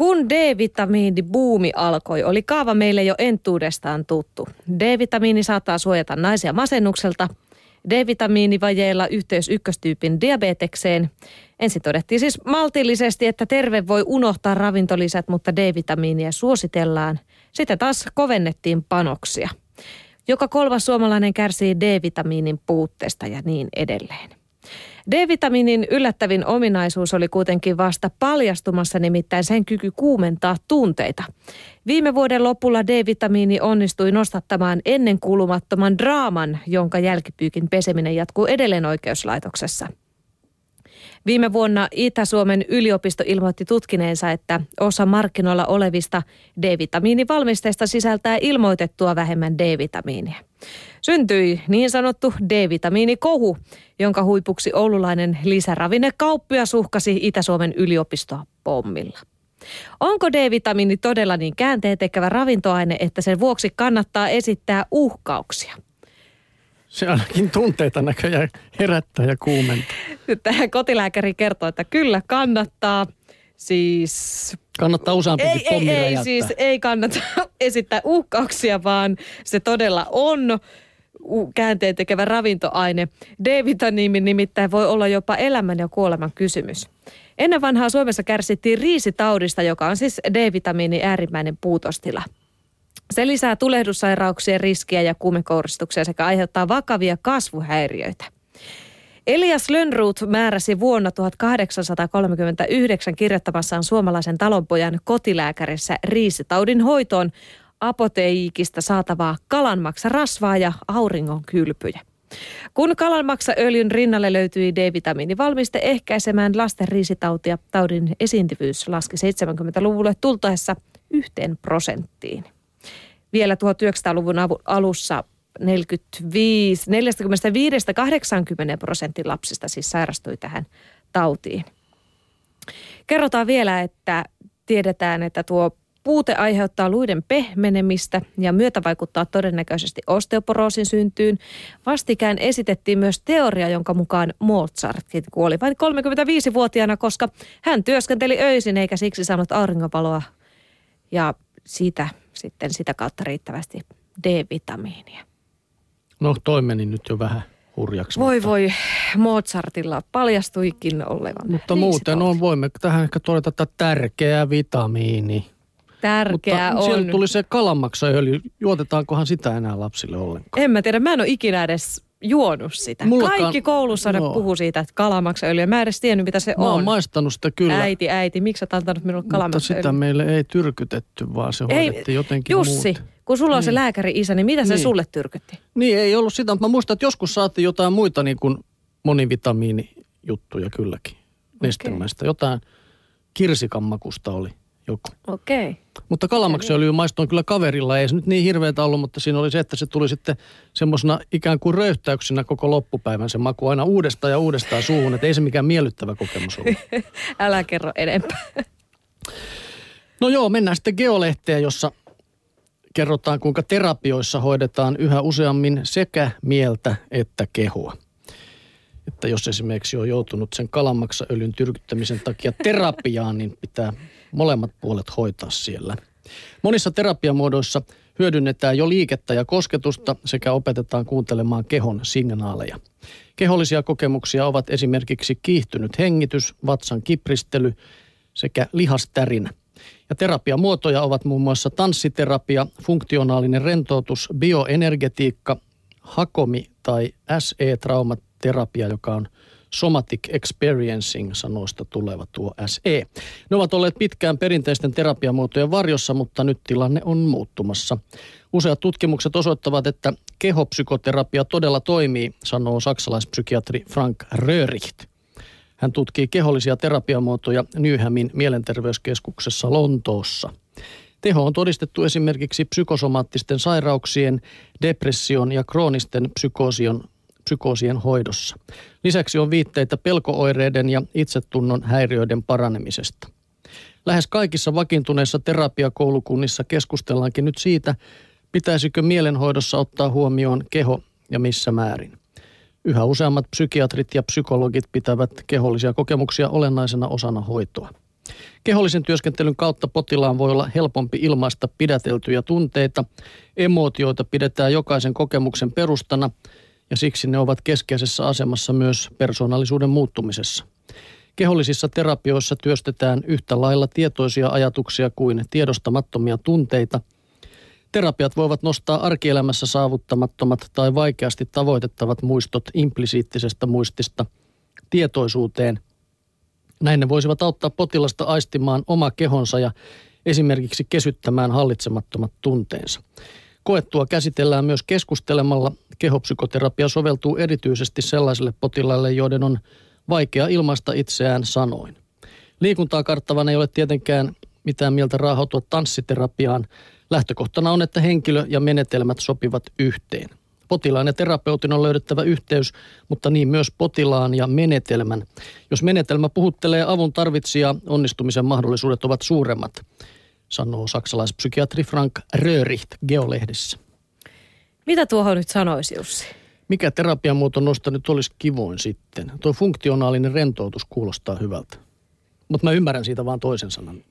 Kun D-vitamiinibuumi alkoi, oli kaava meille jo entuudestaan tuttu. D-vitamiini saattaa suojata naisia masennukselta, D-vitamiinivajeella yhteys ykköstyypin diabetekseen. Ensin todettiin siis maltillisesti, että terve voi unohtaa ravintolisät, mutta D-vitamiinia suositellaan. Sitten taas kovennettiin panoksia. Joka kolmas suomalainen kärsii D-vitamiinin puutteesta ja niin edelleen. D-vitamiinin yllättävin ominaisuus oli kuitenkin vasta paljastumassa, nimittäin sen kyky kuumentaa tunteita. Viime vuoden lopulla D-vitamiini onnistui nostattamaan ennenkuulumattoman draaman, jonka jälkipyykin peseminen jatkuu edelleen oikeuslaitoksessa. Viime vuonna Itä-Suomen yliopisto ilmoitti tutkineensa, että osa markkinoilla olevista D-vitamiinivalmisteista sisältää ilmoitettua vähemmän D-vitamiinia. Syntyi niin sanottu D-vitamiinikohu, jonka huipuksi oululainen lisäravinnekauppia suhkasi Itä-Suomen yliopistoa pommilla. Onko D-vitamiini todella niin käänteen tekevä ravintoaine, että sen vuoksi kannattaa esittää uhkauksia? Se ainakin tunteita näköjään herättää ja kuumentaa. Tähän kotilääkäri kertoo, että kyllä kannattaa. Siis Kannattaa useampikin ei, ei, ei, siis ei kannata esittää uhkauksia, vaan se todella on käänteen tekevä ravintoaine. D-vitamiini nimittäin voi olla jopa elämän ja kuoleman kysymys. Ennen vanhaa Suomessa kärsittiin riisitaudista, joka on siis D-vitamiini äärimmäinen puutostila. Se lisää tulehdussairauksien riskiä ja kuumekouristuksia sekä aiheuttaa vakavia kasvuhäiriöitä. Elias Lönnruut määräsi vuonna 1839 kirjoittamassaan suomalaisen talonpojan kotilääkärissä riisitaudin hoitoon apoteiikista saatavaa kalanmaksa-rasvaa ja auringon kylpyjä. Kun kalanmaksaöljyn rinnalle löytyi D-vitamiinivalmiste ehkäisemään lasten riisitautia, taudin esiintyvyys laski 70-luvulle tultaessa yhteen prosenttiin. Vielä 1900-luvun alussa 45, 45-80 prosentin lapsista siis sairastui tähän tautiin. Kerrotaan vielä, että tiedetään, että tuo Puute aiheuttaa luiden pehmenemistä ja myötä vaikuttaa todennäköisesti osteoporoosin syntyyn. Vastikään esitettiin myös teoria, jonka mukaan Mozart kuoli vain 35-vuotiaana, koska hän työskenteli öisin eikä siksi saanut auringonvaloa ja siitä sitten sitä kautta riittävästi D-vitamiinia. No toi meni nyt jo vähän hurjaksi. Voi mutta... voi, Mozartilla paljastuikin olevan. Mutta muuten on, voimme tähän ehkä todeta, että tärkeä vitamiini. Tärkeää Mutta on. siellä tuli se kalanmaksaöljy. Juotetaankohan sitä enää lapsille ollenkaan? En mä tiedä, mä en ole ikinä edes juonut sitä. Mullakaan, Kaikki koulussa no. puhuu siitä, että kalamaksaöljyä. Mä en edes tiennyt, mitä se mä on. Mä maistanut sitä kyllä. Äiti, äiti, miksi sä antanut minulle kalamaksaöljyä? Mutta sitä meille ei tyrkytetty, vaan se ei, hoidettiin jotenkin Jussi, muuten. kun sulla on niin. se lääkäri-isä, niin mitä niin. se sulle tyrkytti? Niin, ei ollut sitä, mutta mä muistan, että joskus saatiin jotain muita niin kuin monivitamiinijuttuja kylläkin. Okay. Nestemäistä. Jotain kirsikan makusta oli joku. Okei. Okay. Mutta kalamaksaöljy maistoon kyllä kaverilla. Ei se nyt niin hirveätä ollut, mutta siinä oli se, että se tuli sitten semmoisena ikään kuin röyhtäyksenä koko loppupäivän se maku aina uudestaan ja uudestaan suuhun. Että ei se mikään miellyttävä kokemus ollut. Älä kerro enempää. No joo, mennään sitten geolehteen, jossa kerrotaan, kuinka terapioissa hoidetaan yhä useammin sekä mieltä että kehoa. Että jos esimerkiksi on joutunut sen kalamaksaöljyn tyrkyttämisen takia terapiaan, niin pitää molemmat puolet hoitaa siellä. Monissa terapiamuodoissa hyödynnetään jo liikettä ja kosketusta sekä opetetaan kuuntelemaan kehon signaaleja. Kehollisia kokemuksia ovat esimerkiksi kiihtynyt hengitys, vatsan kipristely sekä lihastärinä. Ja terapiamuotoja ovat muun muassa tanssiterapia, funktionaalinen rentoutus, bioenergetiikka, hakomi tai SE-traumaterapia, joka on somatic experiencing sanoista tuleva tuo SE. Ne ovat olleet pitkään perinteisten terapiamuotojen varjossa, mutta nyt tilanne on muuttumassa. Useat tutkimukset osoittavat, että kehopsykoterapia todella toimii, sanoo saksalaispsykiatri Frank Röhricht. Hän tutkii kehollisia terapiamuotoja Newhamin mielenterveyskeskuksessa Lontoossa. Teho on todistettu esimerkiksi psykosomaattisten sairauksien, depression ja kroonisten psykoosion, psykoosien hoidossa. Lisäksi on viitteitä pelkooireiden ja itsetunnon häiriöiden paranemisesta. Lähes kaikissa vakiintuneissa terapiakoulukunnissa keskustellaankin nyt siitä, pitäisikö mielenhoidossa ottaa huomioon keho ja missä määrin. Yhä useammat psykiatrit ja psykologit pitävät kehollisia kokemuksia olennaisena osana hoitoa. Kehollisen työskentelyn kautta potilaan voi olla helpompi ilmaista pidäteltyjä tunteita. Emootioita pidetään jokaisen kokemuksen perustana ja siksi ne ovat keskeisessä asemassa myös persoonallisuuden muuttumisessa. Kehollisissa terapioissa työstetään yhtä lailla tietoisia ajatuksia kuin tiedostamattomia tunteita. Terapiat voivat nostaa arkielämässä saavuttamattomat tai vaikeasti tavoitettavat muistot implisiittisestä muistista tietoisuuteen. Näin ne voisivat auttaa potilasta aistimaan oma kehonsa ja esimerkiksi kesyttämään hallitsemattomat tunteensa. Koettua käsitellään myös keskustelemalla. Kehopsykoterapia soveltuu erityisesti sellaisille potilaille, joiden on vaikea ilmaista itseään sanoin. Liikuntaa karttavan ei ole tietenkään mitään mieltä raahautua tanssiterapiaan. Lähtökohtana on, että henkilö ja menetelmät sopivat yhteen. Potilaan ja terapeutin on löydettävä yhteys, mutta niin myös potilaan ja menetelmän. Jos menetelmä puhuttelee avun tarvitsija, onnistumisen mahdollisuudet ovat suuremmat, sanoo saksalaispsykiatri Frank Röhricht Geolehdessä. Mitä tuohon nyt sanoisi, Jussi? Mikä terapiamuoto nosta nyt olisi kivoin sitten? Tuo funktionaalinen rentoutus kuulostaa hyvältä. Mutta mä ymmärrän siitä vaan toisen sanan.